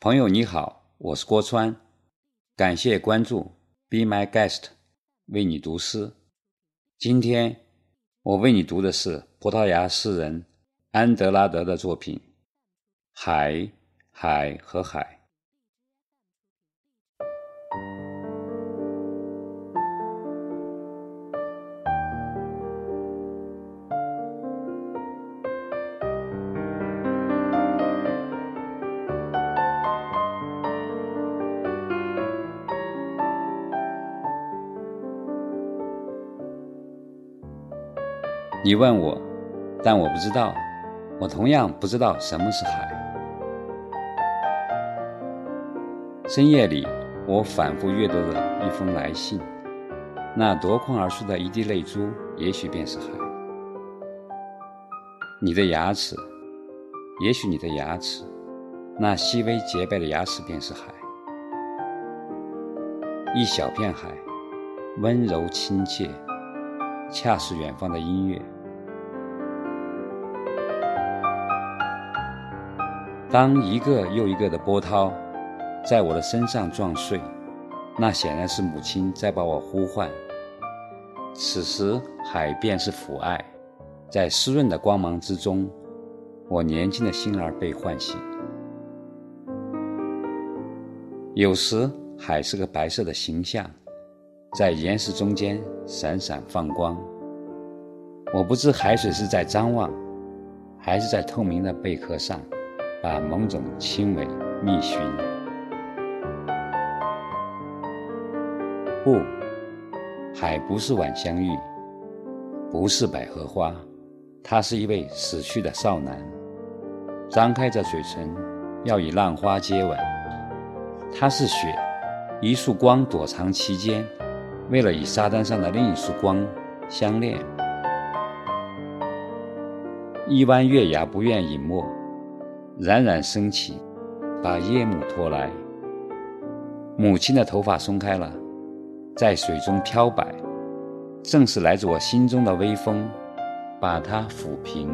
朋友你好，我是郭川，感谢关注，Be my guest，为你读诗。今天我为你读的是葡萄牙诗人安德拉德的作品《海，海和海》。你问我，但我不知道。我同样不知道什么是海。深夜里，我反复阅读的一封来信，那夺眶而出的一滴泪珠，也许便是海。你的牙齿，也许你的牙齿，那细微洁白的牙齿便是海。一小片海，温柔亲切。恰是远方的音乐。当一个又一个的波涛在我的身上撞碎，那显然是母亲在把我呼唤。此时，海便是父爱，在湿润的光芒之中，我年轻的心儿被唤醒。有时，海是个白色的形象。在岩石中间闪闪放光。我不知海水是在张望，还是在透明的贝壳上，把某种轻微觅寻。不，海不是晚香玉，不是百合花，它是一位死去的少男，张开着嘴唇，要与浪花接吻。它是雪，一束光躲藏其间。为了与沙滩上的另一束光相恋，一弯月牙不愿隐没，冉冉升起，把夜幕拖来。母亲的头发松开了，在水中飘摆，正是来自我心中的微风，把它抚平。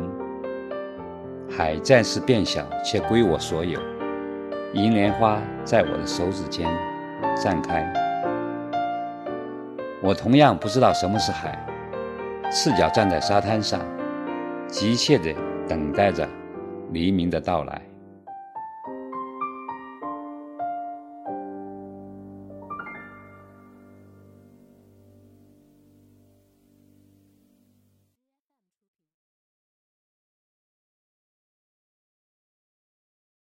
海暂时变小，却归我所有。银莲花在我的手指间绽开。我同样不知道什么是海，赤脚站在沙滩上，急切地等待着黎明的到来。